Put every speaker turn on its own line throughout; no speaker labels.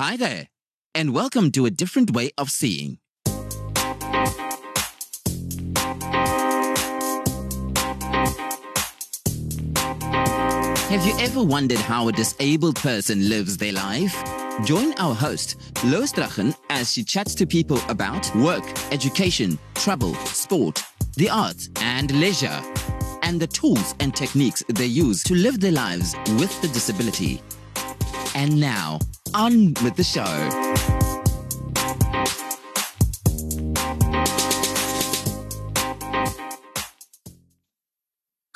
Hi there, and welcome to a different way of seeing. Have you ever wondered how a disabled person lives their life? Join our host, Lois Strachan, as she chats to people about work, education, travel, sport, the arts, and leisure, and the tools and techniques they use to live their lives with the disability. And now, on with the show.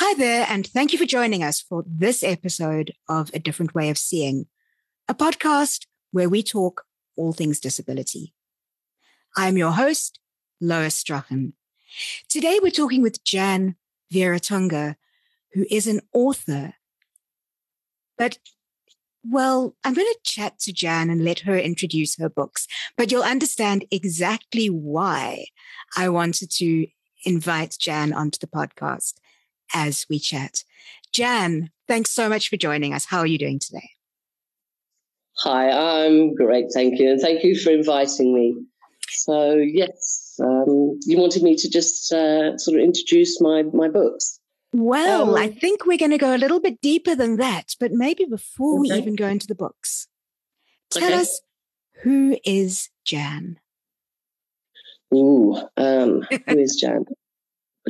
Hi there, and thank you for joining us for this episode of A Different Way of Seeing, a podcast where we talk all things disability. I'm your host, Lois Strachan. Today we're talking with Jann Weeratunga, who is an author. But, well, I'm going to chat to Jann and let her introduce her books, but you'll understand exactly why I wanted to invite Jann onto the podcast as we chat. Jann, thanks so much for joining us. How are you doing today?
Hi, I'm great, thank you, and thank you for inviting me. So, yes, um, you wanted me to just uh, sort of introduce my my books.
Well, um, I think we're going to go a little bit deeper than that, but maybe before okay. we even go into the books, tell okay. us who is Jann.
Ooh, um, who is Jann?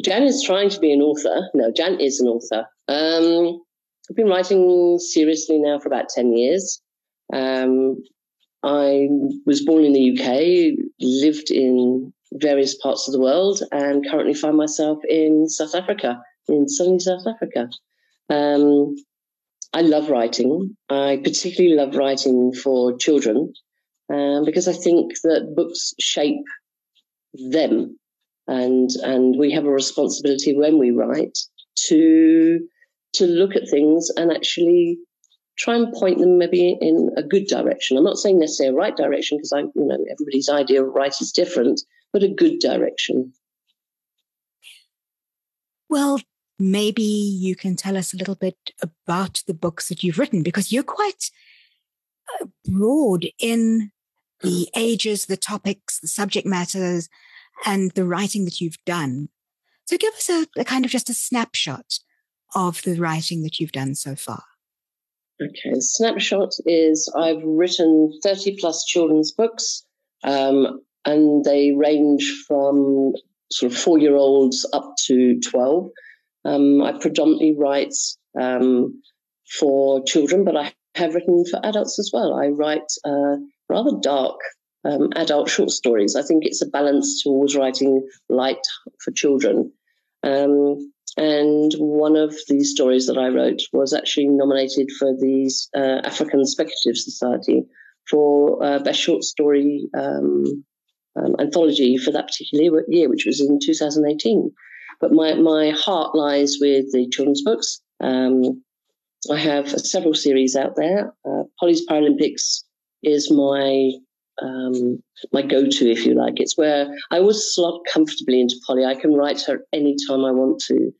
Jann is trying to be an author. No, Jann is an author. Um, I've been writing seriously now for about 10 years. Um, I was born in the UK, lived in various parts of the world, and currently find myself in South Africa, in sunny South Africa. Um, I love writing. I particularly love writing for children um, because I think that books shape them and and we have a responsibility when we write to to look at things and actually try and point them maybe in a good direction. I'm not saying necessarily a right direction because I, you know, everybody's idea of right is different, but a good direction.
Well, maybe you can tell us a little bit about the books that you've written because you're quite uh, broad in the ages, the topics, the subject matters, and the writing that you've done. So give us a, a kind of just a snapshot of the writing that you've done so far.
Okay, snapshot is I've written 30 plus children's books, um, and they range from sort of four year olds up to 12. Um, I predominantly write um, for children, but I have written for adults as well. I write uh, rather dark um, adult short stories. I think it's a balance towards writing light for children. Um, and one of the stories that I wrote was actually nominated for the uh, African Speculative Society for uh, Best Short Story um, um, Anthology for that particular year, which was in 2018. But my, my heart lies with the children's books. Um, I have several series out there. Uh, Polly's Paralympics is my um, my go-to, if you like. It's where I always slot comfortably into Polly. I can write her anytime I want to.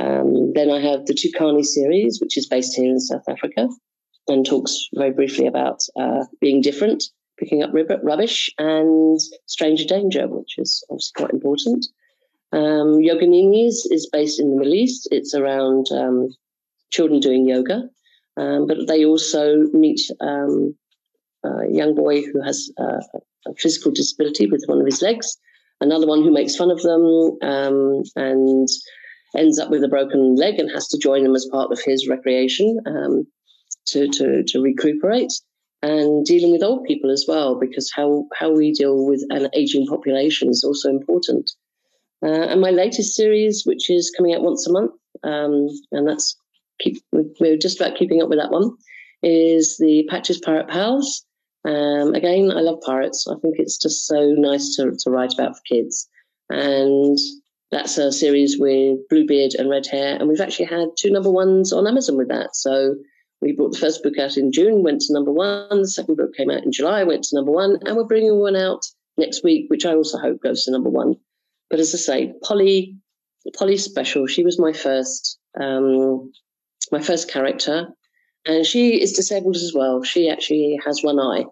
Um, then I have the Tukani series, which is based here in South Africa and talks very briefly about uh, being different, picking up rubbish, and stranger danger, which is obviously quite important. Um, Yogaminis is based in the Middle East. It's around um, children doing yoga, um, but they also meet um, a young boy who has a physical disability with one of his legs, another one who makes fun of them um, and ends up with a broken leg and has to join them as part of his recreation um, to, to, to recuperate. And dealing with old people as well, because how, how we deal with an aging population is also important. Uh, and my latest series, which is coming out once a month, um, and that's keep, we're just about keeping up with that one, is the Patches Pirate Pals. Um, again, I love pirates. I think it's just so nice to, to write about for kids. And that's a series with Bluebeard and Red Hair. And we've actually had two number ones on Amazon with that. So we brought the first book out in June, went to number one. The second book came out in July, went to number one. And we're bringing one out next week, which I also hope goes to number one. But as I say, Polly, Polly's special. She was my first, um, my first character. And she is disabled as well. She actually has one eye.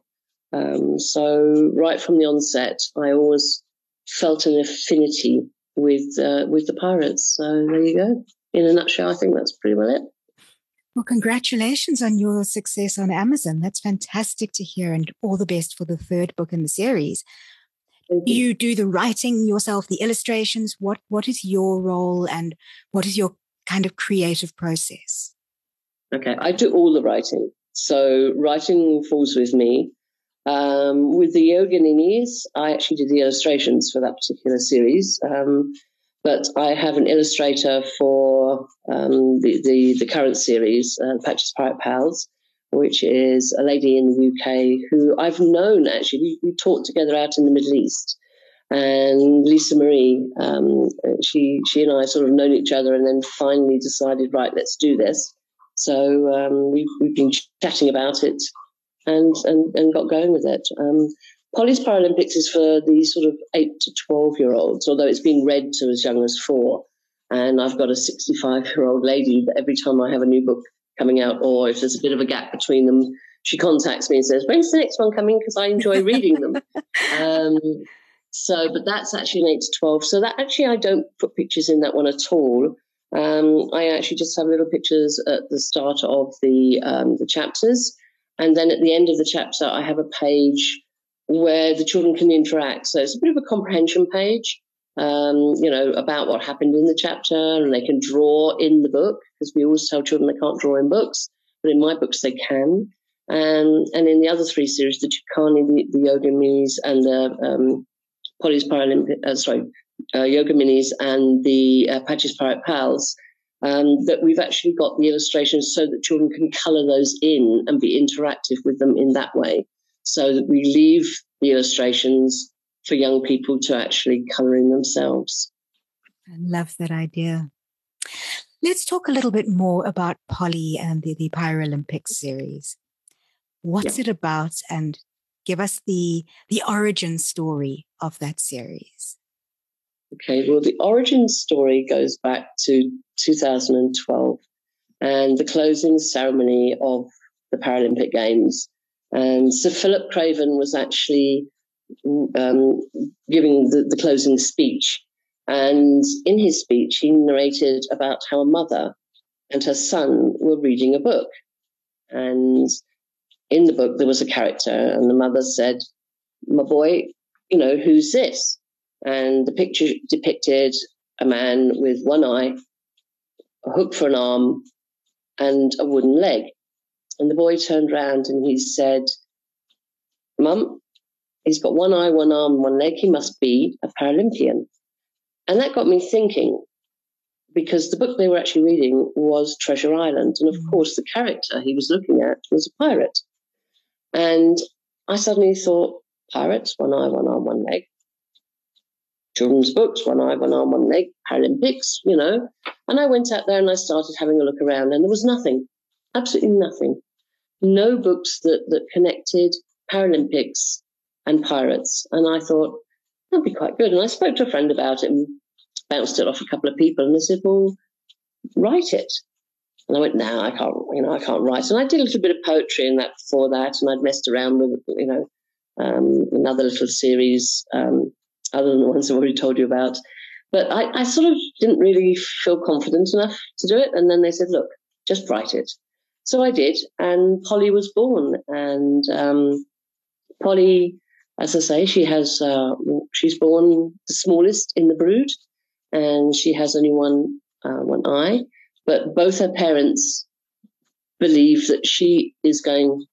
Um, so right from the onset, I always felt an affinity with uh, with the pirates. So there you go. In a nutshell, I think that's pretty well it.
Well, congratulations on your success on Amazon. That's fantastic to hear, and all the best for the third book in the series. You. do the writing yourself, the illustrations. What what is your role, and what is your kind of creative process?
Okay, I do all the writing. So writing falls with me. Um, with the Yogaminis, I actually did the illustrations for that particular series. Um, but I have an illustrator for um, the, the, the current series, uh, Patches Pirate Pals, which is a lady in the UK who I've known actually. We, we talked together out in the Middle East, and Lisa Marie, um, she she and I sort of known each other, and then finally decided, right, let's do this. So um, we've we've been chatting about it, and and and got going with it. Um, Polly's Paralympics is for the sort of eight to twelve year olds, although it's been read to as young as four. And I've got a sixty-five year old lady that every time I have a new book coming out, or if there's a bit of a gap between them, she contacts me and says, "When's the next one coming?" Because I enjoy reading them. um, so, but that's actually an eight to twelve. So that actually I don't put pictures in that one at all. Um, I actually just have little pictures at the start of the um, the chapters, and then at the end of the chapter, I have a page where the children can interact. So it's a bit of a comprehension page, um, you know, about what happened in the chapter, and they can draw in the book because we always tell children they can't draw in books, but in my books they can. And and in the other three series, the Tukani, the, the Yogaminis, and the um, Polly's Paralympic, uh, sorry, uh, Yogaminis and the uh, Patches Pirate Pals, um, that we've actually got the illustrations so that children can colour those in and be interactive with them in that way. So that we leave the illustrations for young people to actually colour in themselves.
I love that idea. Let's talk a little bit more about Polly and the, the Paralympics series. What's yeah. it about? And give us the the origin story of that series.
Okay, well, the origin story goes back to 2012 and the closing ceremony of the Paralympic Games. And Sir Philip Craven was actually um, giving the, the closing speech. And in his speech, he narrated about how a mother and her son were reading a book. And in the book, there was a character, and the mother said, My boy, you know, who's this? And the picture depicted a man with one eye, a hook for an arm, and a wooden leg. And the boy turned round and he said, Mum, he's got one eye, one arm, one leg. He must be a Paralympian. And that got me thinking because the book they were actually reading was Treasure Island. And of mm. course, the character he was looking at was a pirate. And I suddenly thought, pirates, one eye, one arm, one leg children's books, one eye, one arm, one leg, Paralympics, you know. And I went out there and I started having a look around, and there was nothing, absolutely nothing. No books that, that connected Paralympics and pirates. And I thought, that'd be quite good. And I spoke to a friend about it and bounced it off a couple of people, and they said, well, write it. And I went, no, I can't, you know, I can't write. And I did a little bit of poetry and that before that, and I'd messed around with, you know, um, another little series, um, other than the ones I've already told you about. But I, I sort of didn't really feel confident enough to do it. And then they said, look, just write it. So I did, and Polly was born. And um, Polly, as I say, she has uh, she's born the smallest in the brood, and she has only one uh, one eye. But both her parents believe that she is going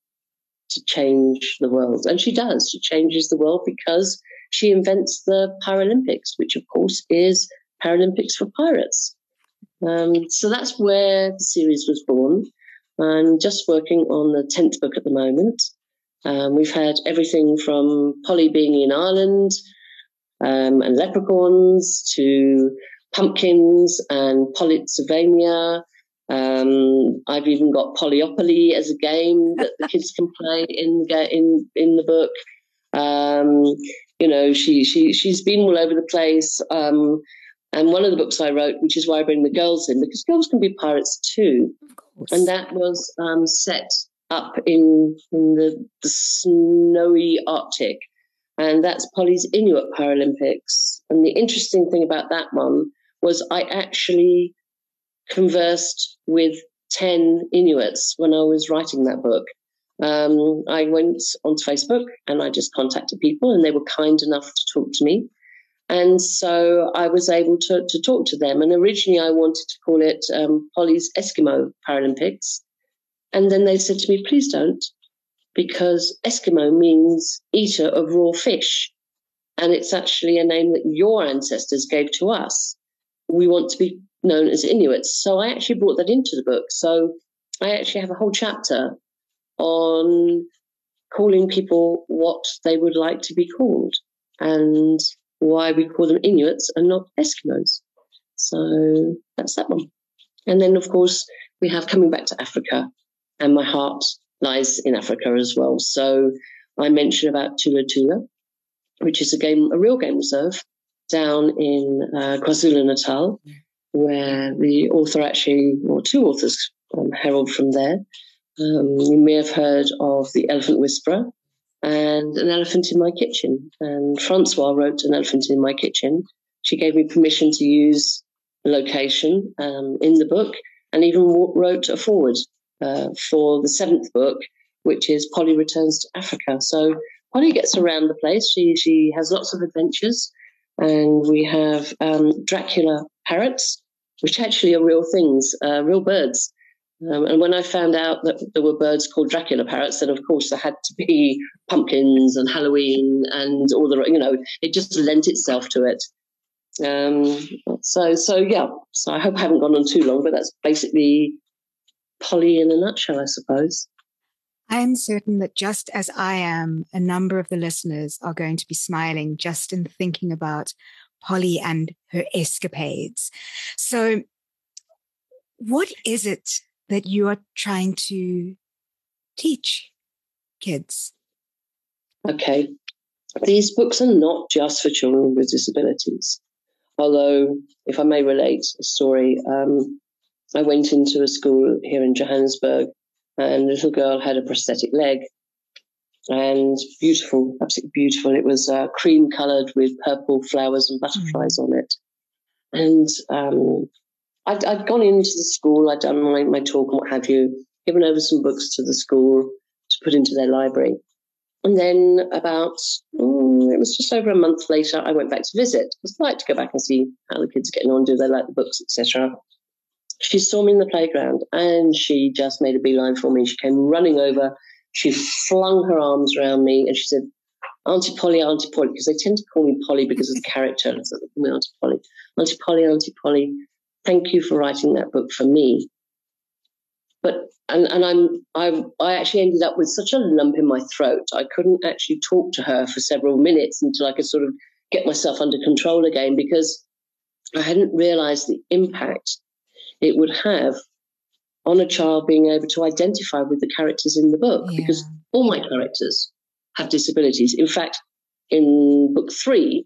to change the world, and she does. She changes the world because she invents the Paralympics, which of course is Paralympics for Pirates. Um, so that's where the series was born. I'm just working on the 10th book at the moment. Um, we've had everything from Polly being in Ireland um, and leprechauns to pumpkins and Polytsylvania. Um, I've even got Polyopoly as a game that the kids can play in in in the book. Um, you know, she she she's been all over the place. Um, and one of the books I wrote, which is why I bring the girls in, because girls can be pirates too, and that was um, set up in, in the, the snowy Arctic. And that's Polly's Inuit Paralympics. And the interesting thing about that one was I actually conversed with 10 Inuits when I was writing that book. Um, I went onto Facebook and I just contacted people, and they were kind enough to talk to me. And so I was able to, to talk to them. And originally I wanted to call it um, Polly's Eskimo Paralympics. And then they said to me, please don't, because Eskimo means eater of raw fish. And it's actually a name that your ancestors gave to us. We want to be known as Inuits. So I actually brought that into the book. So I actually have a whole chapter on calling people what they would like to be called and why we call them Inuits and not Eskimos. So that's that one. And then, of course, we have coming back to Africa, and my heart lies in Africa as well. So I mentioned about Thula Thula, which is a game, a real game reserve down in uh, KwaZulu Natal, where the author actually, or two authors, um, herald from there. Um, you may have heard of The Elephant Whisperer and An Elephant in My Kitchen. And Françoise wrote An Elephant in My Kitchen. She gave me permission to use location um, in the book and even wrote a foreword uh, for the seventh book, which is Polly Returns to Africa. So Polly gets around the place. She, she has lots of adventures. And we have um, Dracula parrots, which actually are real things, uh, real birds. Um, and when I found out that there were birds called Dracula parrots, then of course there had to be pumpkins and Halloween and all the, you know, it just lent itself to it. Um, so, so yeah. So I hope I haven't gone on too long, but that's basically Polly in a nutshell, I suppose.
I'm certain that just as I am, a number of the listeners are going to be smiling just in thinking about Polly and her escapades. So, what is it that you are trying to teach kids?
Okay. These books are not just for children with disabilities. Although, if I may relate a story, um, I went into a school here in Johannesburg and a little girl had a prosthetic leg and beautiful, absolutely beautiful. It was uh, cream colored with purple flowers and butterflies mm. on it. And um, I'd, I'd gone into the school, I'd done my, my talk and what have you, given over some books to the school to put into their library. And then about, mm, it was just over a month later, I went back to visit. I'd like to go back and see how the kids are getting on, do they like the books, etc. She saw me in the playground and she just made a beeline for me. She came running over. She flung her arms around me and she said, Auntie Polly, Auntie Polly, because they tend to call me Polly because of the character. So they call me Auntie Polly. Auntie Polly, Auntie Polly, thank you for writing that book for me. But and, and I'm I I actually ended up with such a lump in my throat. I couldn't actually talk to her for several minutes until I could sort of get myself under control again because I hadn't realized the impact it would have on a child being able to identify with the characters in the book yeah. because all my characters have disabilities. In fact, in book three,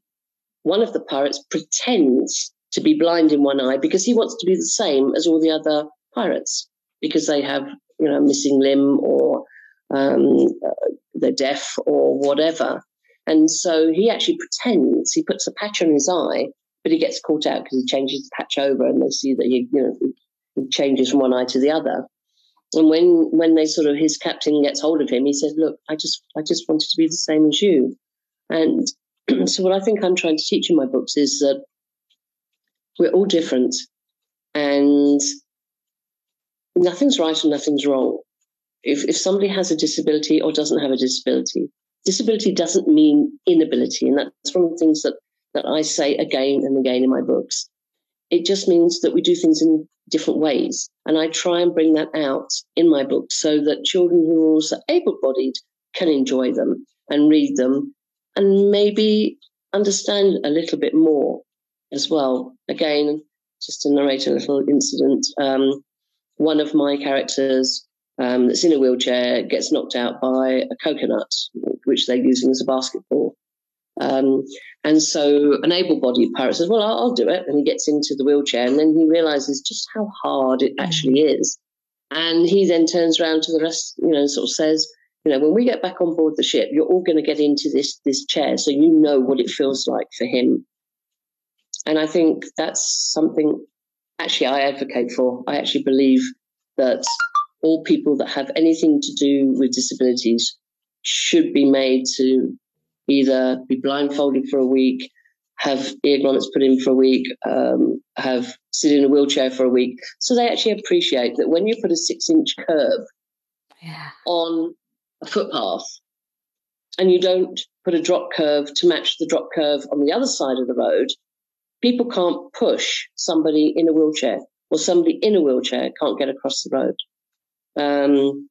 one of the pirates pretends to be blind in one eye because he wants to be the same as all the other pirates because they have, you know, missing limb or um, uh, they're deaf or whatever. And so he actually pretends, he puts a patch on his eye, but he gets caught out because he changes the patch over and they see that he, you know, he changes from one eye to the other. And when, when they sort of, his captain gets hold of him, he says, look, I just, I just wanted to be the same as you. And so what I think I'm trying to teach in my books is that we're all different and nothing's right and nothing's wrong. If, if somebody has a disability or doesn't have a disability, disability doesn't mean inability. And that's one of the things that, that I say again and again in my books. It just means that we do things in different ways. And I try and bring that out in my book so that children who are also able bodied can enjoy them and read them and maybe understand a little bit more as well. Again, just to narrate a little incident, um, one of my characters um, that's in a wheelchair gets knocked out by a coconut, which they're using as a basketball. Um, and so an able bodied pirate says, Well, I'll, I'll, do it. And he gets into the wheelchair and then he realizes just how hard it actually mm. is. And he then turns around to the rest, you know, and sort of says, you know, when we get back on board the ship, you're all going to get into this this chair, so you know what it feels like for him. And I think that's something actually I advocate for. I actually believe that all people that have anything to do with disabilities should be made to either be blindfolded for a week, have ear grommets put in for a week, um, have sit in a wheelchair for a week, so they actually appreciate that when you put a six inch curb yeah. on a footpath and you don't put a drop curve to match the drop curve on the other side of the road, people can't push somebody in a wheelchair or somebody in a wheelchair can't get across the road. Um,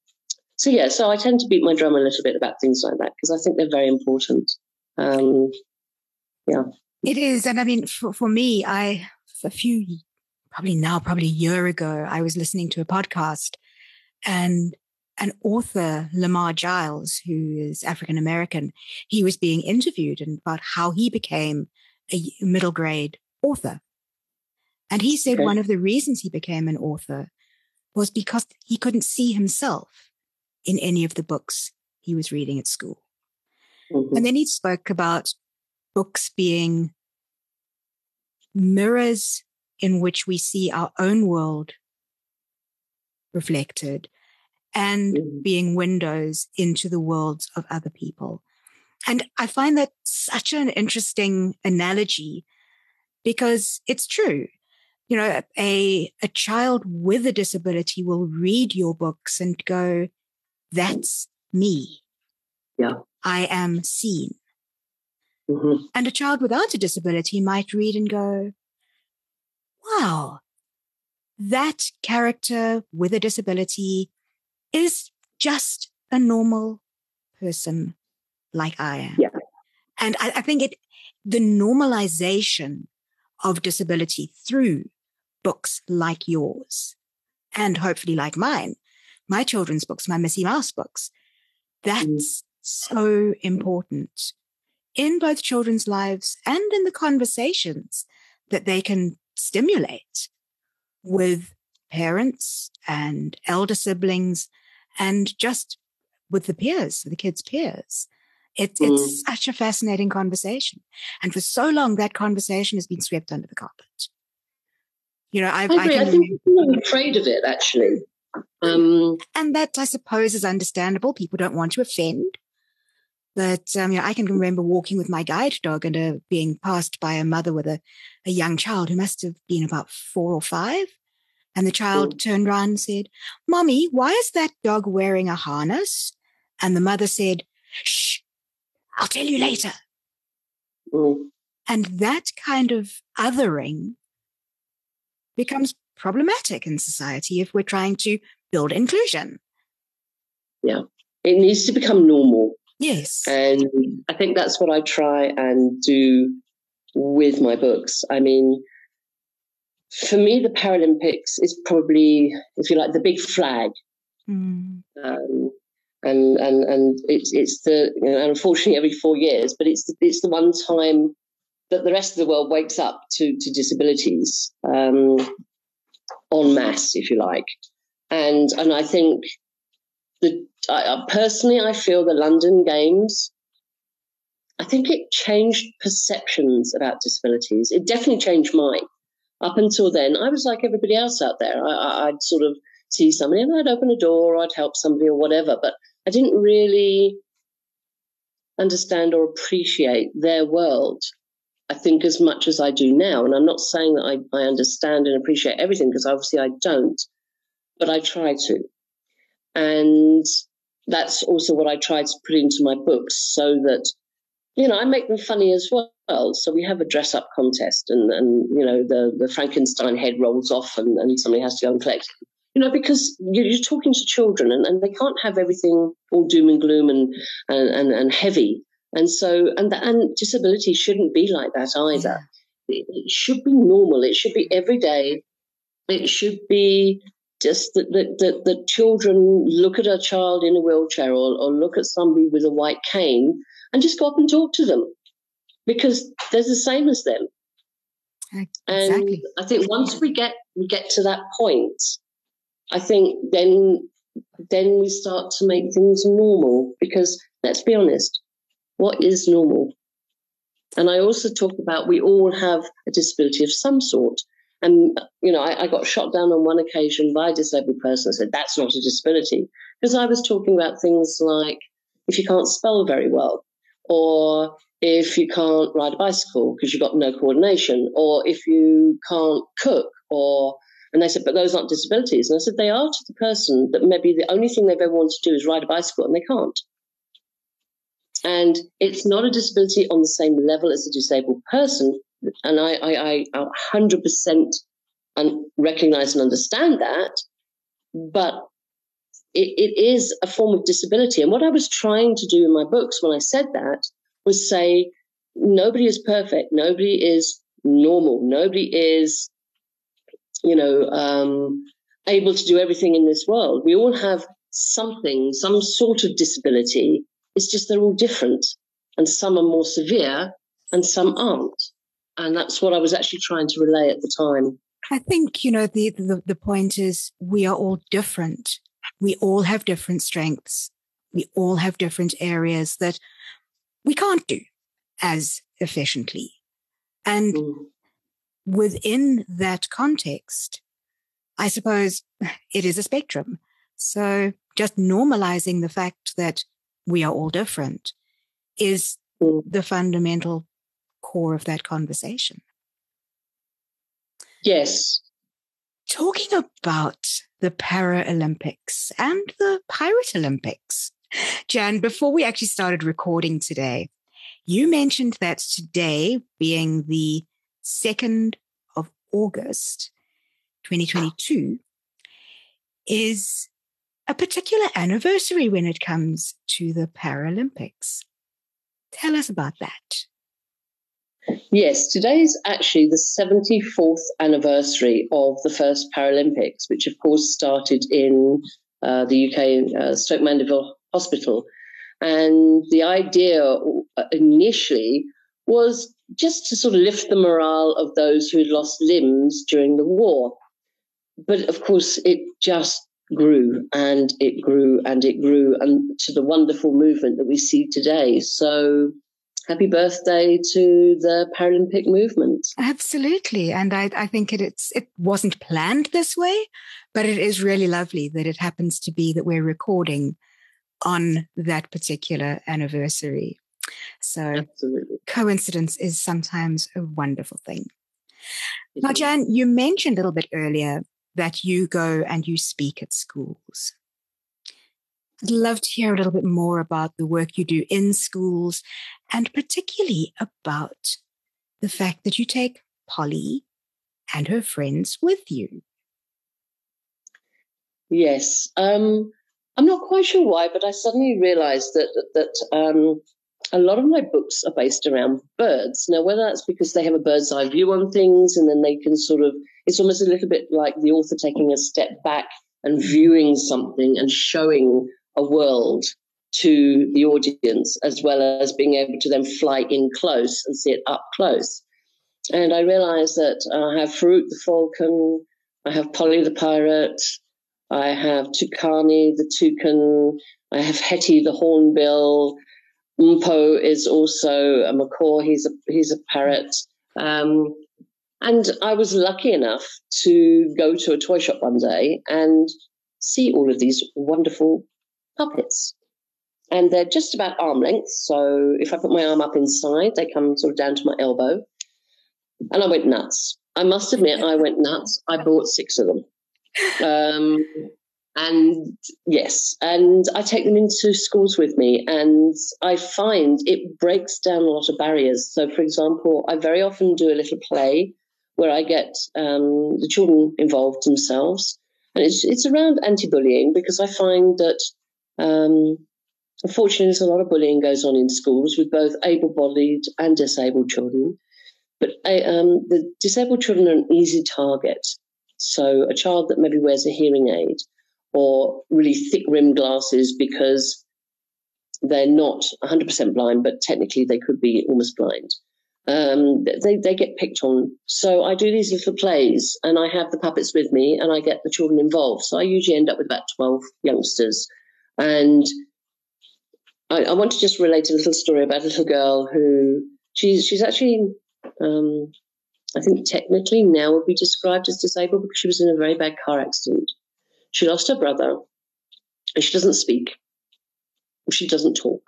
so yeah, so I tend to beat my drum a little bit about things like that because I think they're very important. Um, yeah,
it is, and I mean, for, for me, I a few probably now, probably a year ago, I was listening to a podcast, and an author, Lamar Giles, who is African American, he was being interviewed and about how he became a middle grade author. And he said okay. one of the reasons he became an author was because he couldn't see himself in any of the books he was reading at school. Mm-hmm. And then he spoke about books being mirrors in which we see our own world reflected and mm-hmm. being windows into the worlds of other people. And I find that such an interesting analogy because it's true you know, a, a child with a disability will read your books and go, that's me.
Yeah.
I am seen. Mm-hmm. And a child without a disability might read and go, wow, that character with a disability is just a normal person like I am.
Yeah.
And I, I think it, the normalization of disability through books like yours and hopefully like mine, my children's books, my Missy Mouse books. That's mm. so important in both children's lives and in the conversations that they can stimulate with parents and elder siblings and just with the peers, the kids' peers. It, mm. It's such a fascinating conversation. And for so long, that conversation has been swept under the carpet. You know, I've,
I, agree. I, I think people are afraid of it actually. Um,
and that I suppose is understandable. People don't want to offend. But um, you know, I can remember walking with my guide dog and uh, being passed by a mother with a, a young child who must have been about four or five. And the child mm. turned around and said, Mommy, why is that dog wearing a harness? And the mother said, Shh, I'll tell you later. Mm. And that kind of othering becomes problematic in society if we're trying to build inclusion.
Yeah, it needs to become normal.
Yes.
And I think that's what I try and do with my books. I mean, for me, the Paralympics is probably, if you like, the big flag. Mm. Um, and and and it's it's the you know, unfortunately every four years, but it's the, it's the one time that the rest of the world wakes up to, to disabilities um, en masse, if you like. And, and I think the, I, personally, I feel the London Games, I think it changed perceptions about disabilities. It definitely changed mine. Up until then, I was like everybody else out there. I, I'd sort of see somebody and I'd open a door or I'd help somebody or whatever, but I didn't really understand or appreciate their world I think, as much as I do now. And I'm not saying that I, I understand and appreciate everything because obviously I don't, but I try to. And that's also what I try to put into my books so that, you know, I make them funny as well. So we have a dress up contest and, and you know, the, the Frankenstein head rolls off and, and somebody has to go and collect. You know, because you're, talking to children and, and they can't have everything all doom and gloom and, and, and, and heavy and so, and the, and disability shouldn't be like that either. Yeah. It, it, should be normal. It should be every day. It should be just that the, the, the, children look at a child in a wheelchair or, or look at somebody with a white cane and just go up and talk to them because they're the same as them.
Exactly.
And I think once we get we get to that point, I think then then we start to make things normal because let's be honest, what is normal? And I also talk about we all have a disability of some sort. And, you know, I, I got shot down on one occasion by a disabled person and said, that's not a disability. Because I was talking about things like if you can't spell very well, or if you can't ride a bicycle because you've got no coordination, or if you can't cook, or and they said, but those aren't disabilities. And I said, they are to the person that maybe the only thing they've ever wanted to do is ride a bicycle and they can't. And it's not a disability on the same level as a disabled person. And I, I, I 100% and recognize and understand that. But it, it is a form of disability. And what I was trying to do in my books when I said that was say, nobody is perfect. Nobody is normal. Nobody is, you know, um, able to do everything in this world. We all have something, some sort of disability. It's just they're all different. And some are more severe and some aren't. And that's what I was actually trying to relay at the time.
I think, you know, the, the, the point is we are all different. We all have different strengths. We all have different areas that we can't do as efficiently. And mm. within that context, I suppose it is a spectrum. So just normalizing the fact that we are all different is mm. the fundamental core of that conversation.
Yes.
Talking about the Paralympics and the Pirate Olympics. Jann, before we actually started recording today, you mentioned that today, being the 2nd of August, 2022, is a particular anniversary when it comes to the Paralympics. Tell us about that.
Yes, today is actually the 74th anniversary of the first Paralympics, which of course started in uh, the UK, uh, Stoke Mandeville Hospital. And the idea uh, initially was just to sort of lift the morale of those who had lost limbs during the war. But of course, it just grew and it grew and it grew and to the wonderful movement that we see today. So happy birthday to the Paralympic movement.
Absolutely. And I, I think it, it's, it wasn't planned this way, but it is really lovely that it happens to be that we're recording on that particular anniversary. So Absolutely. coincidence is sometimes a wonderful thing. Now, Jann, you mentioned a little bit earlier that you go and you speak at schools. I'd love to hear a little bit more about the work you do in schools and particularly about the fact that you take Polly and her friends with you.
Yes. Um, I'm not quite sure why, but I suddenly realized that, that, um, a lot of my books are based around birds. Now, whether that's because they have a bird's eye view on things and then they can sort of, it's almost a little bit like the author taking a step back and viewing something and showing a world to the audience, as well as being able to then fly in close and see it up close. And I realized that I have Farouk the falcon, I have Polly the pirate, I have Tukani the toucan, I have Hetty the hornbill. Mpo is also a macaw. He's a he's a parrot. Um, and I was lucky enough to go to a toy shop one day and see all of these wonderful puppets. And they're just about arm length. So if I put my arm up inside, they come sort of down to my elbow. And I went nuts. I must admit, I went nuts. I bought six of them. Um, and yes, and I take them into schools with me, and I find it breaks down a lot of barriers. So, for example, I very often do a little play where I get um, the children involved themselves, and it's it's around anti-bullying because I find that um, unfortunately, there's a lot of bullying goes on in schools with both able-bodied and disabled children. But um, the disabled children are an easy target. So a child that maybe wears a hearing aid or really thick rimmed glasses because they're not 100% blind, but technically they could be almost blind. Um, they, they get picked on. So I do these little plays and I have the puppets with me and I get the children involved. So I usually end up with about 12 youngsters. And I, I want to just relate a little story about a little girl who she's, she's actually, um, I think technically now would be described as disabled because she was in a very bad car accident. She lost her brother and she doesn't speak. She doesn't talk.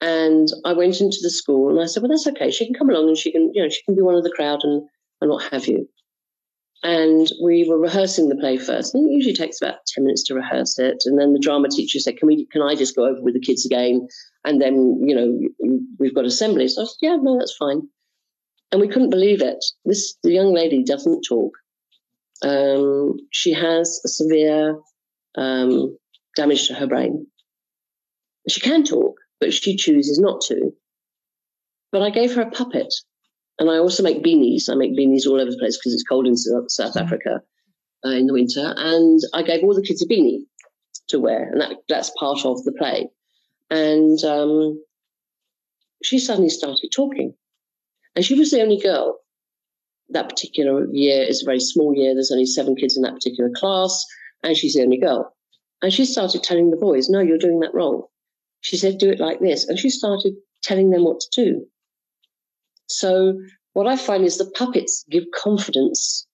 And I went into the school and I said, well, that's okay. She can come along and she can, you know, she can be one of the crowd and, and what have you. And we were rehearsing the play first. And it usually takes about 10 minutes to rehearse it. And then the drama teacher said, can we, can I just go over with the kids again? And then, you know, we've got assembly. So I said, yeah, no, that's fine. And we couldn't believe it. This, the young lady doesn't talk. Um, she has a severe um, damage to her brain. She can talk, but she chooses not to. But I gave her a puppet. And I also make beanies. I make beanies all over the place because it's cold in South, South mm. Africa uh, in the winter. And I gave all the kids a beanie to wear. And that, that's part of the play. And um, she suddenly started talking. And she was the only girl. That particular year is a very small year. There's only seven kids in that particular class. And she's the only girl. And she started telling the boys, no, you're doing that wrong. She said, do it like this. And she started telling them what to do. So what I find is the puppets give confidence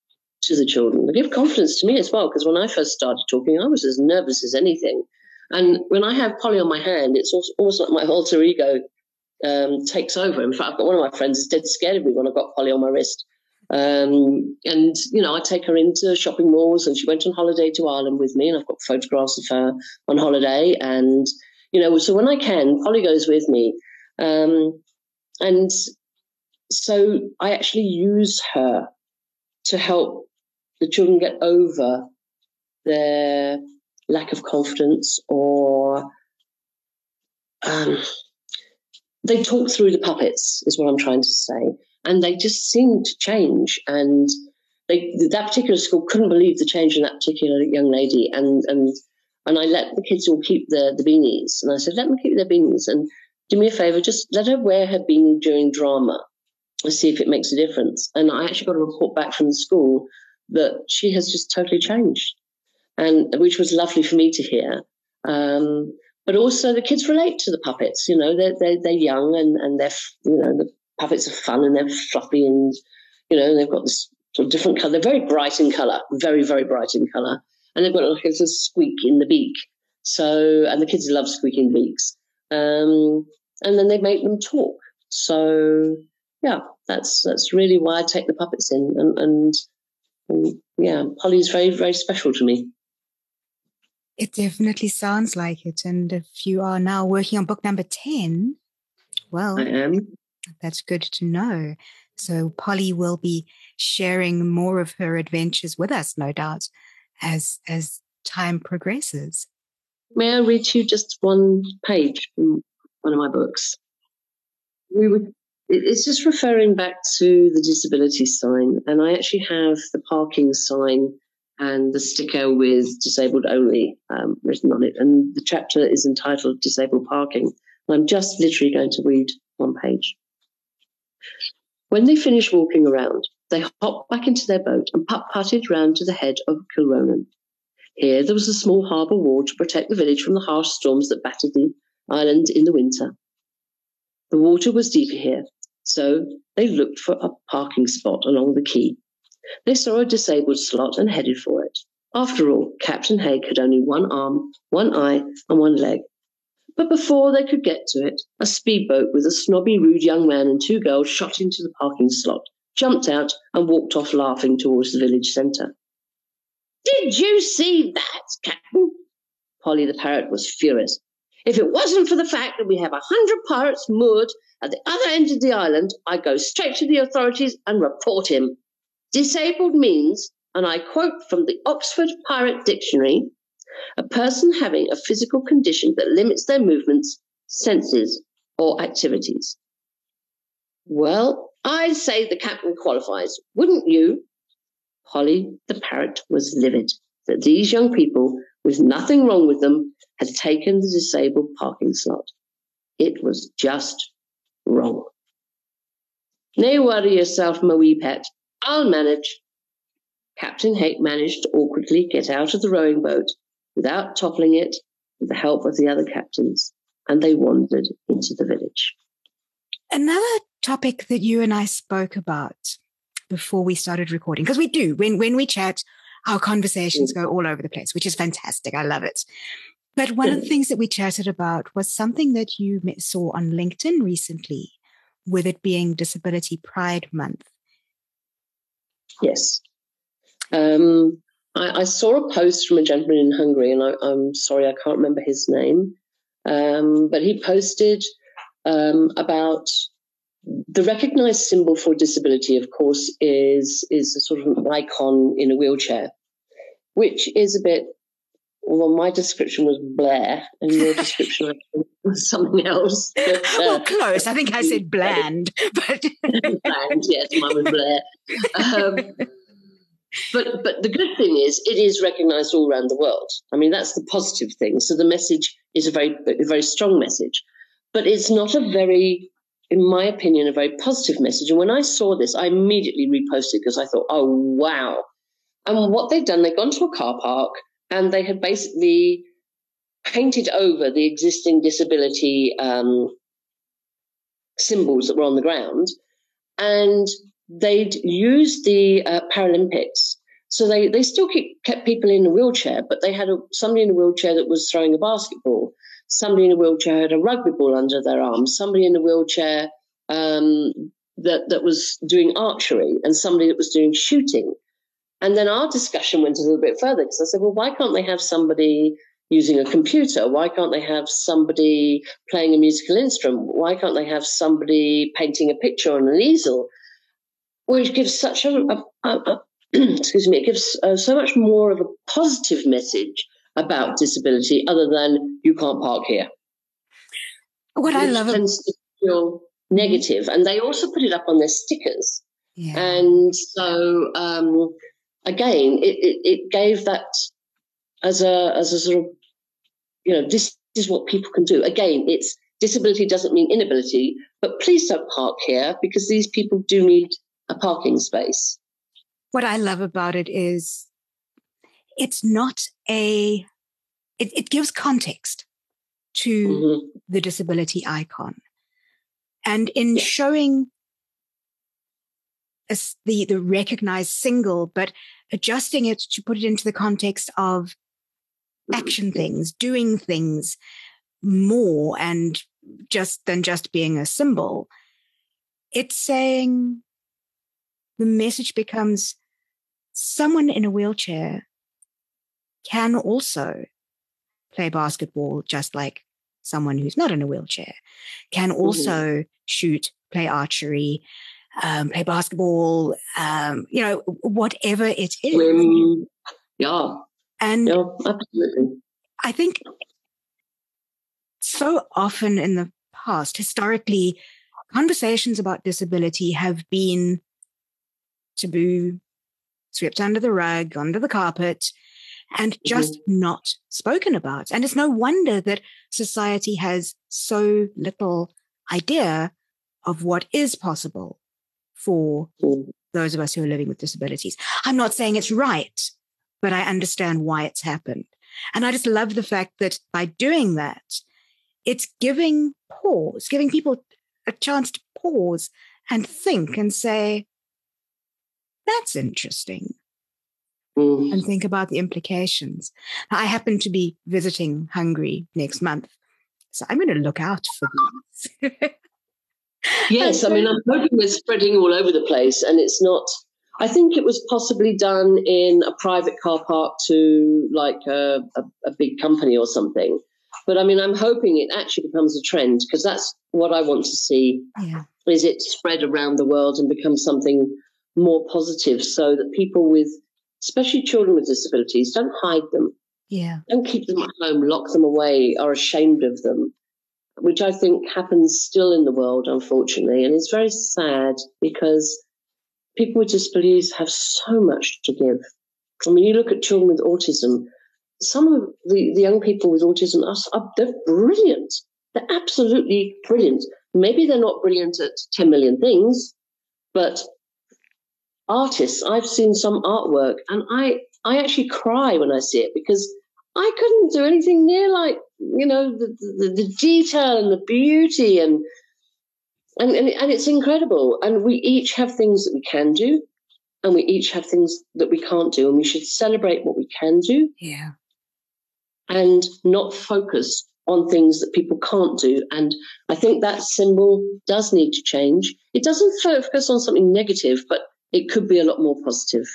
to the children. They give confidence to me as well, because when I first started talking, I was as nervous as anything. And when I have Polly on my hand, it's almost like my alter ego um, takes over. In fact, I've got one of my friends is dead scared of me when I've got Polly on my wrist. Um, and, you know, I take her into shopping malls and she went on holiday to Ireland with me and I've got photographs of her on holiday. And, you know, so when I can, Polly goes with me. Um, and so I actually use her to help the children get over their lack of confidence or um, they talk through the puppets is what i'm trying to say. And they just seem to change. And they that particular school couldn't believe the change in that particular young lady. And and and I let the kids all keep the, the beanies. And I said, let them keep their beanies and do me a favor, just let her wear her beanie during drama and see if it makes a difference. And I actually got a report back from the school that she has just totally changed, and which was lovely for me to hear. Um, but also the kids relate to the puppets. You know, they're they're, they're young and and they're you know the puppets are fun and they're fluffy and you know they've got this sort of different color. They're very bright in color, very very bright in color, and they've got like a squeak in the beak. So and the kids love squeaking beaks. Um, and then they make them talk. So yeah, that's that's really why I take the puppets in, and, and, and yeah, Polly's very very special to me.
It definitely sounds like it. And if you are now working on book number 10, well,
I am.
That's good to know. So Polly will be sharing more of her adventures with us, no doubt, as as time progresses.
May I read you just one page from one of my books? We were, it's just referring back to the disability sign, and I actually have the parking sign and the sticker with disabled only um, written on it. And the chapter is entitled Disabled Parking. And I'm just literally going to read one page. When they finish walking around, they hopped back into their boat and putt putted round to the head of Kilronan. Here there was a small harbour wall to protect the village from the harsh storms that battered the island in the winter. The water was deeper here, so they looked for a parking spot along the quay. They saw a disabled slot and headed for it. After all, Captain Haig had only one arm, one eye, and one leg. But before they could get to it, a speedboat with a snobby, rude young man and two girls shot into the parking slot, jumped out, and walked off laughing towards the village centre. Did you see that, Captain? Polly the parrot was furious. If it wasn't for the fact that we have a hundred pirates moored at the other end of the island, I'd go straight to the authorities and report him. Disabled means, and I quote from the Oxford Pirate Dictionary, a person having a physical condition that limits their movements, senses, or activities. Well, I'd say the captain qualifies, wouldn't you? Polly the parrot was livid that these young people, with nothing wrong with them, had taken the disabled parking slot. It was just wrong. No worry yourself, my wee pet. I'll manage. Captain Hake managed to awkwardly get out of the rowing boat without toppling it with the help of the other captains, and they wandered into the village.
Another topic that you and I spoke about before we started recording, because we do, when, when we chat, our conversations mm. go all over the place, which is fantastic. I love it. But one of the things that we chatted about was something that you saw on LinkedIn recently, with it being Disability Pride Month.
Yes. Um, I, I, saw a post from a gentleman in Hungary, and I, am sorry, I can't remember his name, um, but he posted um, about the recognized symbol for disability, of course, is is a sort of an icon in a wheelchair, which is a bit. Well, my description was Blair, and your description was something else.
But, uh, well, close. I think I said bland, but
bland. Yes, mine was Blair. Um, but but the good thing is it is recognised all around the world. I mean, that's the positive thing. So the message is a very a very strong message, but it's not a very in my opinion, a very positive message. And when I saw this, I immediately reposted because I thought, oh, wow. And what they've done, they've gone to a car park and they had basically painted over the existing disability um, symbols that were on the ground. And they'd used the uh, Paralympics. So they, they still keep, kept people in a wheelchair, but they had a, somebody in a wheelchair that was throwing a basketball somebody in a wheelchair had a rugby ball under their arm, somebody in a wheelchair um, that, that was doing archery, and somebody that was doing shooting. And then our discussion went a little bit further because I said, well, why can't they have somebody using a computer? Why can't they have somebody playing a musical instrument? Why can't they have somebody painting a picture on an easel? Which gives such a, a, a, excuse me, it gives uh, so much more of a positive message about disability other than you can't park here.
What I love
tends to feel negative, and they also put it up on their stickers. Yeah. And so, um, again, it, it, it gave that as a as a sort of you know this is what people can do. Again, it's disability doesn't mean inability, but please don't park here because these people do need a parking space.
What I love about it is it's not a, it, it gives context to mm-hmm. the disability icon. And in showing a, the, the recognized single, but adjusting it to put it into the context of mm-hmm. action things, doing things more and just than just being a symbol, it's saying the message becomes someone in a wheelchair can also play basketball just like someone who's not in a wheelchair, can mm-hmm. also mm-hmm. shoot, play archery, um, play basketball, um, you know, whatever it is.
Swim. Yeah.
And
yeah, absolutely.
I think so often in the past, historically, conversations about disability have been taboo, swept under the rug, under the carpet and just mm-hmm. not spoken about. And it's no wonder that society has so little idea of what is possible for mm. those of us who are living with disabilities. I'm not saying it's right, but I understand why it's happened. And I just love the fact that by doing that, it's giving pause, giving people a chance to pause and think and say, that's interesting mm. and think about the implications. I happen to be visiting Hungary next month, so I'm going to look out for these.
yes, I mean, I'm hoping they're spreading all over the place, and it's not. I think it was possibly done in a private car park to like a, a, a big company or something. But I mean, I'm hoping it actually becomes a trend because that's what I want to see. Yeah. Is it spread around the world and become something more positive so that people with especially children with disabilities, don't hide them.
Yeah.
Don't keep them at home, lock them away, are ashamed of them, which I think happens still in the world, unfortunately. And it's very sad because people with disabilities have so much to give. I mean, you look at children with autism, some of the, the young people with autism are, are they're brilliant. They're absolutely brilliant. Maybe they're not brilliant at 10 million things, But artists, I've seen some artwork and I, I actually cry when I see it because I couldn't do anything near like, you know, the, the, the detail and the beauty and, and, and, and it's incredible. And we each have things that we can do and we each have things that we can't do and we should celebrate what we can do.
Yeah.
And not focus on things that people can't do. And I think that symbol does need to change. It doesn't focus on something negative, but it could be a lot more positive.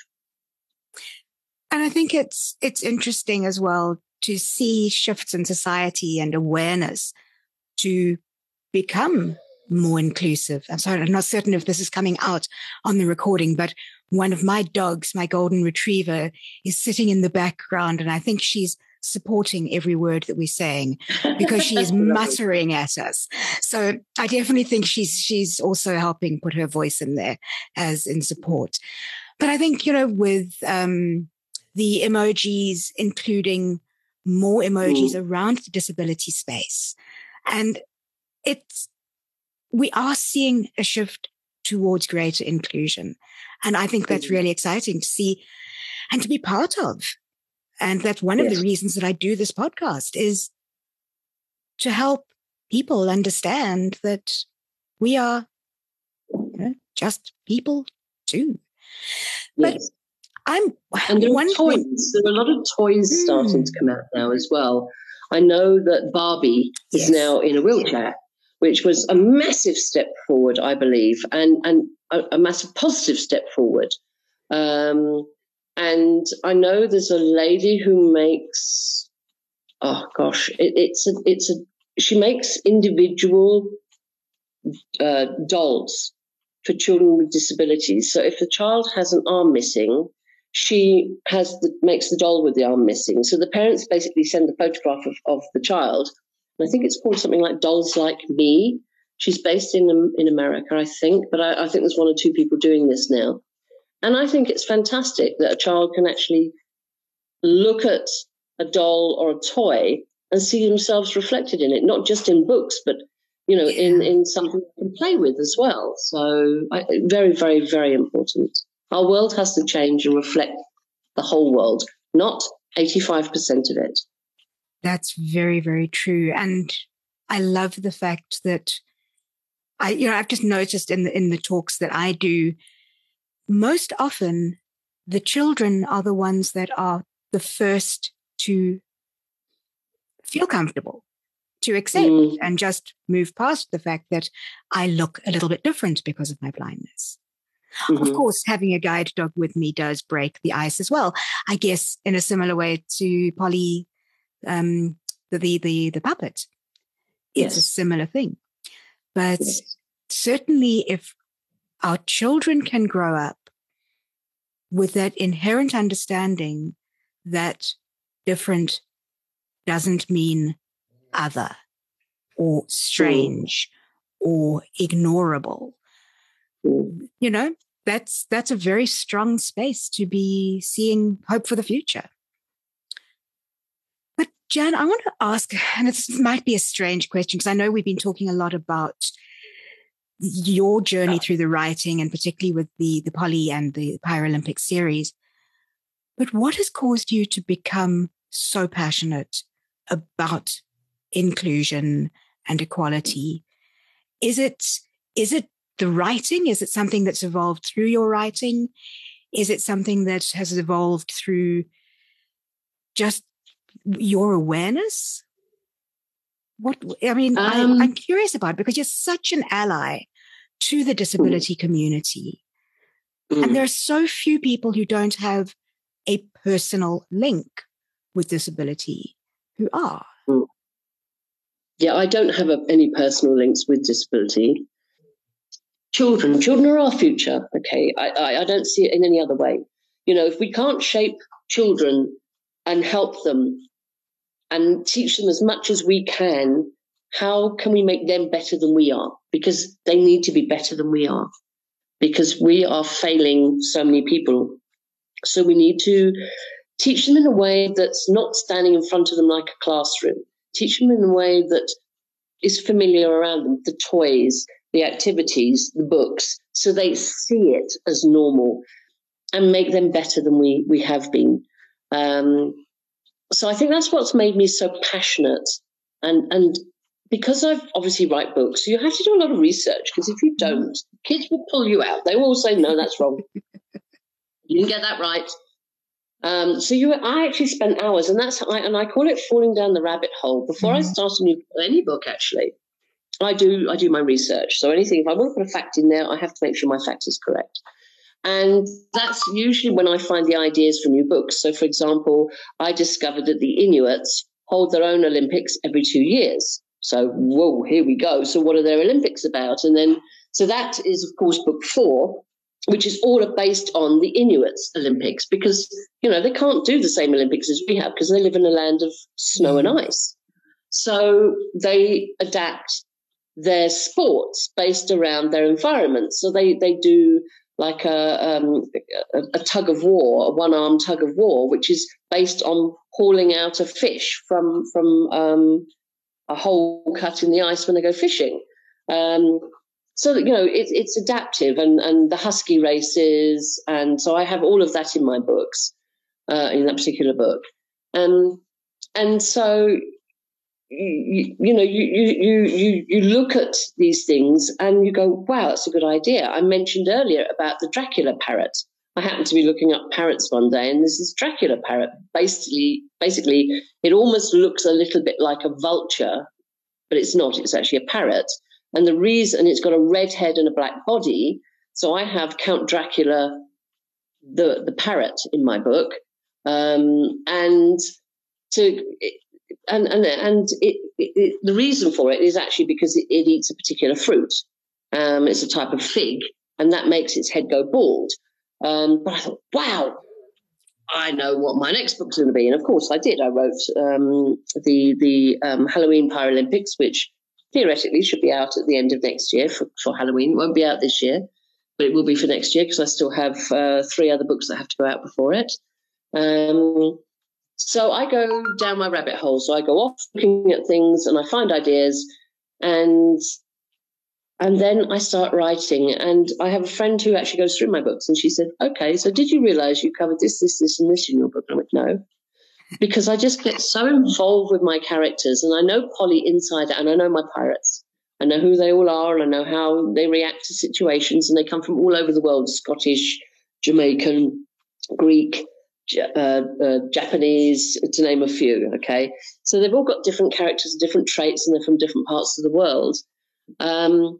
And I think it's it's interesting as well to see shifts in society and awareness to become more inclusive. I'm sorry, I'm not certain if this is coming out on the recording, but one of my dogs, my golden retriever, is sitting in the background, and I think she's supporting every word that we're saying because she is muttering at us. So I definitely think she's she's also helping put her voice in there as in support. But I think you know with um, the emojis, including more emojis mm. around the disability space, and it's we are seeing a shift towards greater inclusion. And I think that's mm. really exciting to see and to be part of. And that's one yes. of the reasons that I do this podcast is to help people understand that we are you know, just people too. But yes. I'm
and there are toys. There are a lot of toys mm. starting to come out now as well. I know that Barbie is now in a wheelchair, which was a massive step forward, I believe, and and a, a massive positive step forward. Um, and I know there's a lady who makes, oh gosh, it, it's a, it's a, she makes individual uh, dolls for children with disabilities. So if the child has an arm missing, she has the, makes the doll with the arm missing. So the parents basically send the photograph of, of the child. And I think it's called something like Dolls Like Me. She's based in in America, I think, but I, I think there's one or two people doing this now. And I think it's fantastic that a child can actually look at a doll or a toy and see themselves reflected in it, not just in books, but you know, yeah. in in something they can play with as well. So, I, very, very, very important. Our world has to change and reflect the whole world, not eighty-five percent of it.
That's very, very true, and I love the fact that I, you know, I've just noticed in the in the talks that I do most often the children are the ones that are the first to feel comfortable to accept mm. and just move past the fact that I look a little bit different because of my blindness. Mm-hmm. Of course, having a guide dog with me does break the ice as well. I guess in a similar way to Polly, um, the, the, the, the puppet. It's yes. a similar thing. But yes. certainly if our children can grow up with that inherent understanding that different doesn't mean other or strange or ignorable. You know, that's that's a very strong space to be seeing hope for the future. But Jann, I want to ask, and this might be a strange question because I know we've been talking a lot about your journey through the writing and particularly with the the Polly and the Paralympic series. But what has caused you to become so passionate about inclusion and equality? Is it is it the writing? Is it something that's evolved through your writing? Is it something that has evolved through just your awareness? What I mean, um, I, am curious about because you're such an ally to the disability mm. community. Mm. And there are so few people who don't have a personal link with disability who are. Mm.
Yeah, I don't have a, any personal links with disability. Children, children are our future. Okay, I, I, I don't see it in any other way. You know, if we can't shape children and help them and teach them as much as we can how can we make them better than we are? Because they need to be better than we are, because we are failing so many people. So we need to teach them in a way that's not standing in front of them like a classroom. Teach them in a way that is familiar around them the toys, the activities, the books, so they see it as normal and make them better than we we have been. Um, so I think that's what's made me so passionate and and because I've obviously write books, you have to do a lot of research because if you mm-hmm. don't, kids will pull you out. They will say, no, that's wrong. you didn't get that right. Um, so you, I actually spent hours, and that's I, and I call it falling down the rabbit hole. Before mm-hmm. I start a new any book, actually, I do I do my research. So anything, if I want to put a fact in there, I have to make sure my fact is correct. And that's usually when I find the ideas for new books. So, for example, I discovered that the Inuits hold their own Olympics every two years. So, whoa, here we go. So, what are their Olympics about? And then, so that is, of course, book four, which is all based on the Inuits Olympics because, you know, they can't do the same Olympics as we have because they live in a land of snow and mm. ice. So, they adapt their sports based around their environment. So, they, they do like a, um, a, tug of war, a one arm tug of war, which is based on hauling out a fish from from um, a hole cut in the ice when they go fishing. Um, so you know, it, it's adaptive and, and the husky races. And so I have all of that in my books, uh, in that particular book. Um, and so, you, you know, you, you, you, you look at these things and you go, wow, that's a good idea. I mentioned earlier about the Dracula parrot. I happened to be looking up parrots one day, and there's this Dracula parrot. Basically, basically, it almost looks a little bit like a vulture, but it's not. It's actually a parrot. And the reason it's got a red head and a black body. So I have Count Dracula, the the parrot, in my book, um, and to and and and it, it, the reason for it is actually because it, eats a particular fruit. Um, it's a type of fig, and that makes its head go bald. Um, but I thought, wow, I know what my next book's going to be, and of course I did. I wrote um, the the um, Halloween Paralympics, which theoretically should be out at the end of next year for, for Halloween. It won't be out this year, but it will be for next year because I still have uh, three other books that have to go out before it. Um, so I go down my rabbit hole. So I go off looking at things and I find ideas, and and then I start writing. And I have a friend who actually goes through my books and she said, Okay, so did you realize you covered this, this, this, and this in your book? And I went, No. Because I just get so involved with my characters and I know Polly inside out and I know my pirates. I know who they all are and I know how they react to situations and they come from all over the world Scottish, Jamaican, Greek, uh, uh, Japanese, to name a few. Okay. So they've all got different characters, different traits, and they're from different parts of the world. Um,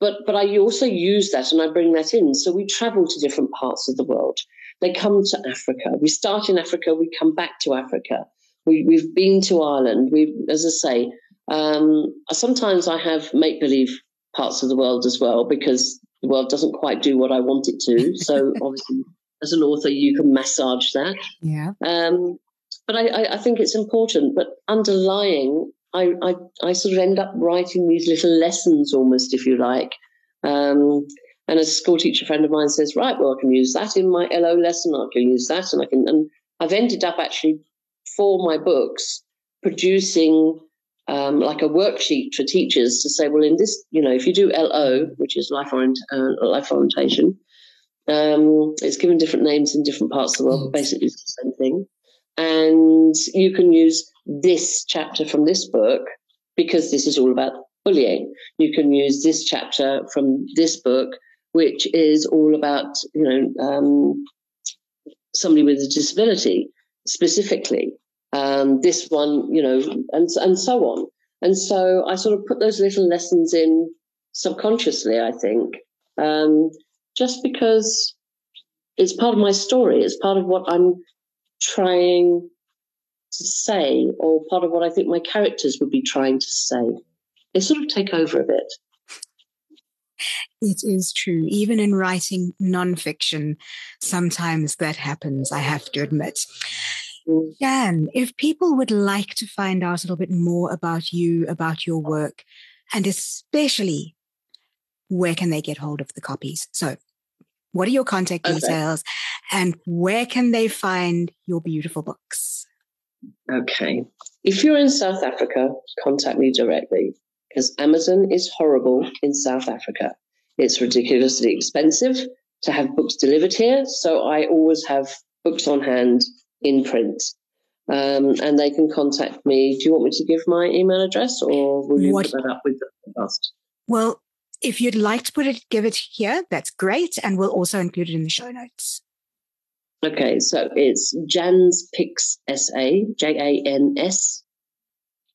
but but I also use that and I bring that in. So we travel to different parts of the world. They come to Africa. We start in Africa. We come back to Africa. We, we've been to Ireland. We, as I say, um, sometimes I have make believe parts of the world as well because the world doesn't quite do what I want it to. So obviously, as an author, you can massage that.
Yeah.
Um, but I, I, think it's important. But underlying I, I, I sort of end up writing these little lessons almost, if you like. Um, and a school teacher friend of mine says, right, well, I can use that in my LO lesson. I can use that. And I can, and I've ended up actually for my books producing um, like a worksheet for teachers to say, well, in this, you know, if you do LO, which is life, orient, uh, life orientation, um, it's given different names in different parts of the world, but basically it's the same thing. And you can use this chapter from this book because this is all about bullying. You can use this chapter from this book, which is all about, you know, um, somebody with a disability specifically. Um, this one, you know, and and so on. And so I sort of put those little lessons in subconsciously, I think, um, just because it's part of my story. It's part of what I'm trying to say, or part of what I think my characters would be trying to say. They sort of take over a bit.
It is true. Even in writing nonfiction, sometimes that happens, I have to admit. Mm. Jann, if people would like to find out a little bit more about you, about your work, and especially where can they get hold of the copies? So, what are your contact details and where can they find your beautiful books?
Okay. If you're in South Africa, contact me directly because Amazon is horrible in South Africa. It's ridiculously expensive to have books delivered here. So I always have books on hand in print. Um, and they can contact me. Do you want me to give my email address or will you what? put that up with the podcast?
Well, if you'd like to put it, give it here, that's great. And we'll also include it in the show notes.
Okay, so it's Jan's Pics SA, J A N S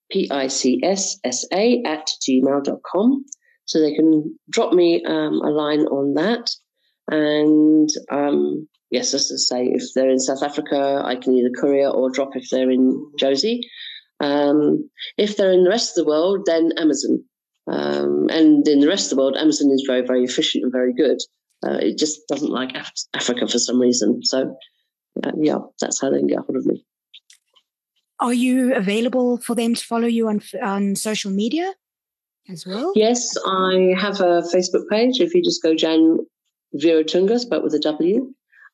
P I C S S A at gmail.com. So they can drop me um, a line on that. And um, yes, as I say, if they're in South Africa, I can either courier or drop if they're in Jozi. Um, if they're in the rest of the world, then Amazon. Um, and in the rest of the world, Amazon is very, very efficient and very good. Uh, it just doesn't like Af- Africa for some reason. So, uh, yeah, that's how they can get hold of me.
Are you available for them to follow you on on social media as well?
Yes, I have a Facebook page. If you just go Jann Weeratunga, but with a W.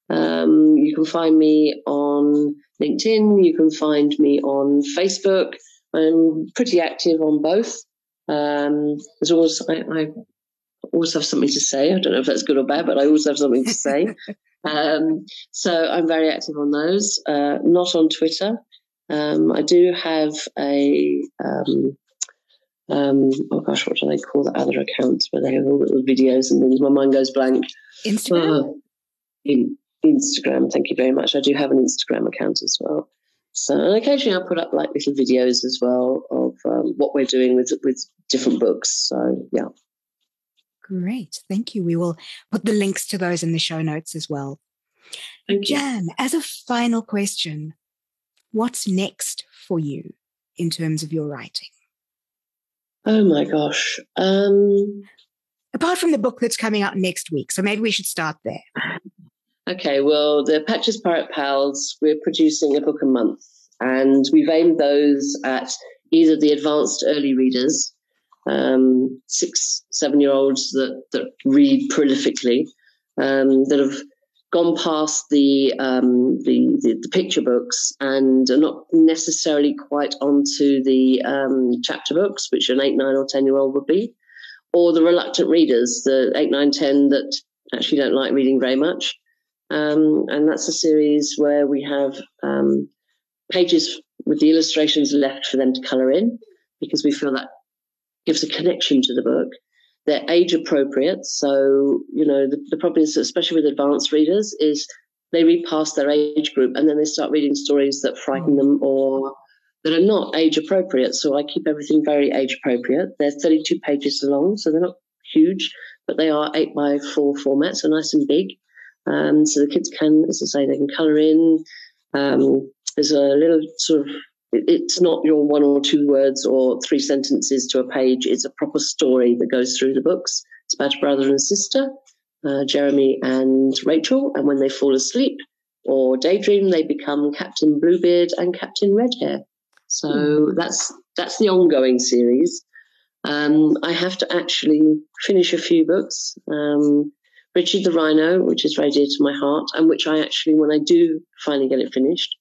Um, you can find me on LinkedIn. You can find me on Facebook. I'm pretty active on both. Um, there's always I, I, always have something to say. I don't know if that's good or bad, but I always have something to say. um, so I'm very active on those. Uh, not on Twitter. Um, I do have a um, um, oh gosh, what do they call the other accounts where they have all little videos and things? My mind goes blank.
Instagram. Uh,
in Instagram, thank you very much. I do have an Instagram account as well. So and occasionally I put up like little videos as well of um, what we're doing with with different books. So yeah.
Great, thank you. We will put the links to those in the show notes as well.
Thank
Jann, you. as a final question, what's next for you in terms of your writing?
Oh my gosh. Um,
Apart from the book that's coming out next week. So maybe we should start there.
Okay, well, the Patches Pirate Pals, we're producing a book a month, and we've aimed those at either the advanced early readers, um, six, seven year olds that, that read prolifically, um, that have gone past the, um, the, the, the picture books and are not necessarily quite onto the um, chapter books, which an eight, nine, or ten year old would be, or the reluctant readers, the eight, nine, ten that actually don't like reading very much. Um, and that's a series where we have um, pages with the illustrations left for them to colour in because we feel that gives a connection to the book. They're age appropriate. So, you know, the, the problem is, especially with advanced readers, is they read past their age group and then they start reading stories that frighten them or that are not age appropriate. So I keep everything very age appropriate. They're 32 pages long, so they're not huge, but they are 8 by 4 format, so nice and big. Um, so the kids can, as I say, they can colour in. Um, there's a little sort of, it's not your one or two words or three sentences to a page. It's a proper story that goes through the books. It's about a brother and sister, uh, Jeremy and Rachel. And when they fall asleep or daydream, they become Captain Bluebeard and Captain Redhair. So mm. that's that's the ongoing series. Um, I have to actually finish a few books. Um, Richard the Rhino, which is very dear to my heart, and which I actually, when I do finally get it finished,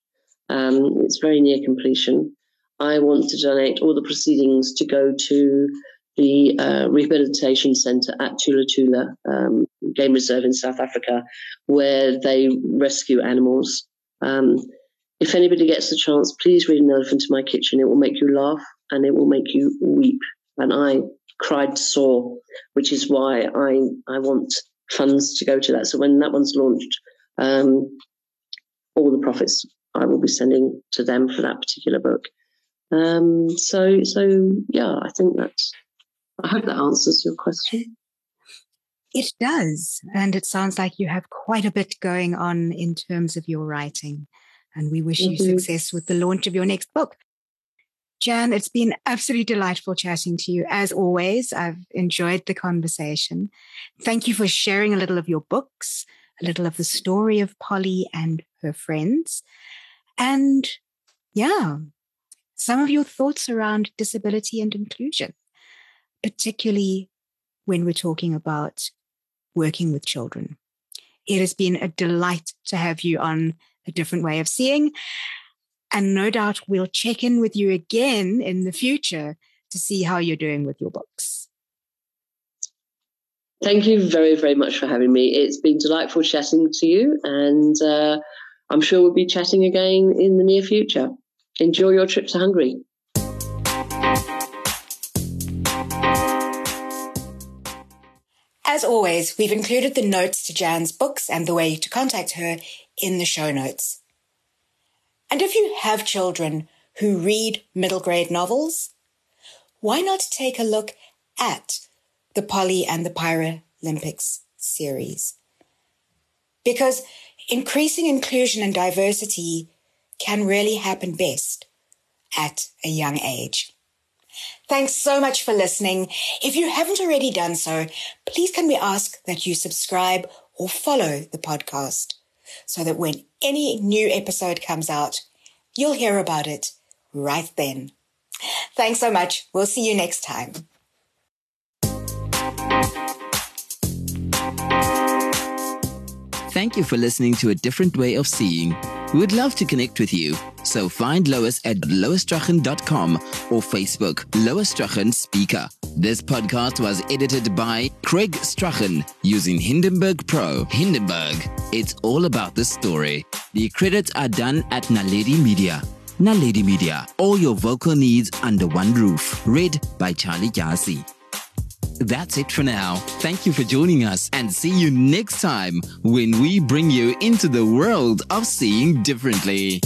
um, it's very near completion. I want to donate all the proceedings to go to the uh, rehabilitation centre at Thula Thula um, Game Reserve in South Africa, where they rescue animals. Um, if anybody gets the chance, please read An Elephant in My Kitchen. It will make you laugh and it will make you weep. And I cried sore, which is why I, I want funds to go to that. So when that one's launched, um, all the profits I will be sending to them for that particular book. Um, so, so yeah, I think that's. I hope that answers your question.
It does, and it sounds like you have quite a bit going on in terms of your writing. And we wish mm-hmm. you success with the launch of your next book. Jann, it's been absolutely delightful chatting to you. As always, I've enjoyed the conversation. Thank you for sharing a little of your books, a little of the story of Polly and her friends. And yeah, some of your thoughts around disability and inclusion, particularly when we're talking about working with children. It has been a delight to have you on a different way of seeing. And no doubt we'll check in with you again in the future to see how you're doing with your books.
Thank you very, very much for having me. It's been delightful chatting to you, and uh, I'm sure we'll be chatting again in the near future. Enjoy your trip to Hungary.
As always, we've included the notes to Jann's books and the way to contact her in the show notes. And if you have children who read middle grade novels, why not take a look at the Polly and the Paralympics series? Because increasing inclusion and diversity can really happen best at a young age. Thanks so much for listening. If you haven't already done so, please can we ask that you subscribe or follow the podcast so that when any new episode comes out, you'll hear about it right then. Thanks so much. We'll see you next time.
Thank you for listening to A Different Way of Seeing. We would love to connect with you. So find Lois at loisstrachan.com or Facebook, Lois Strachan Speaker. This podcast was edited by Craig Strachan using Hindenburg Pro. Hindenburg. It's all about the story. The credits are done at Naledi Media. Naledi Media. All your vocal needs under one roof. Read by Charlie Dyasi. That's it for now. Thank you for joining us and see you next time when we bring you into the world of seeing differently.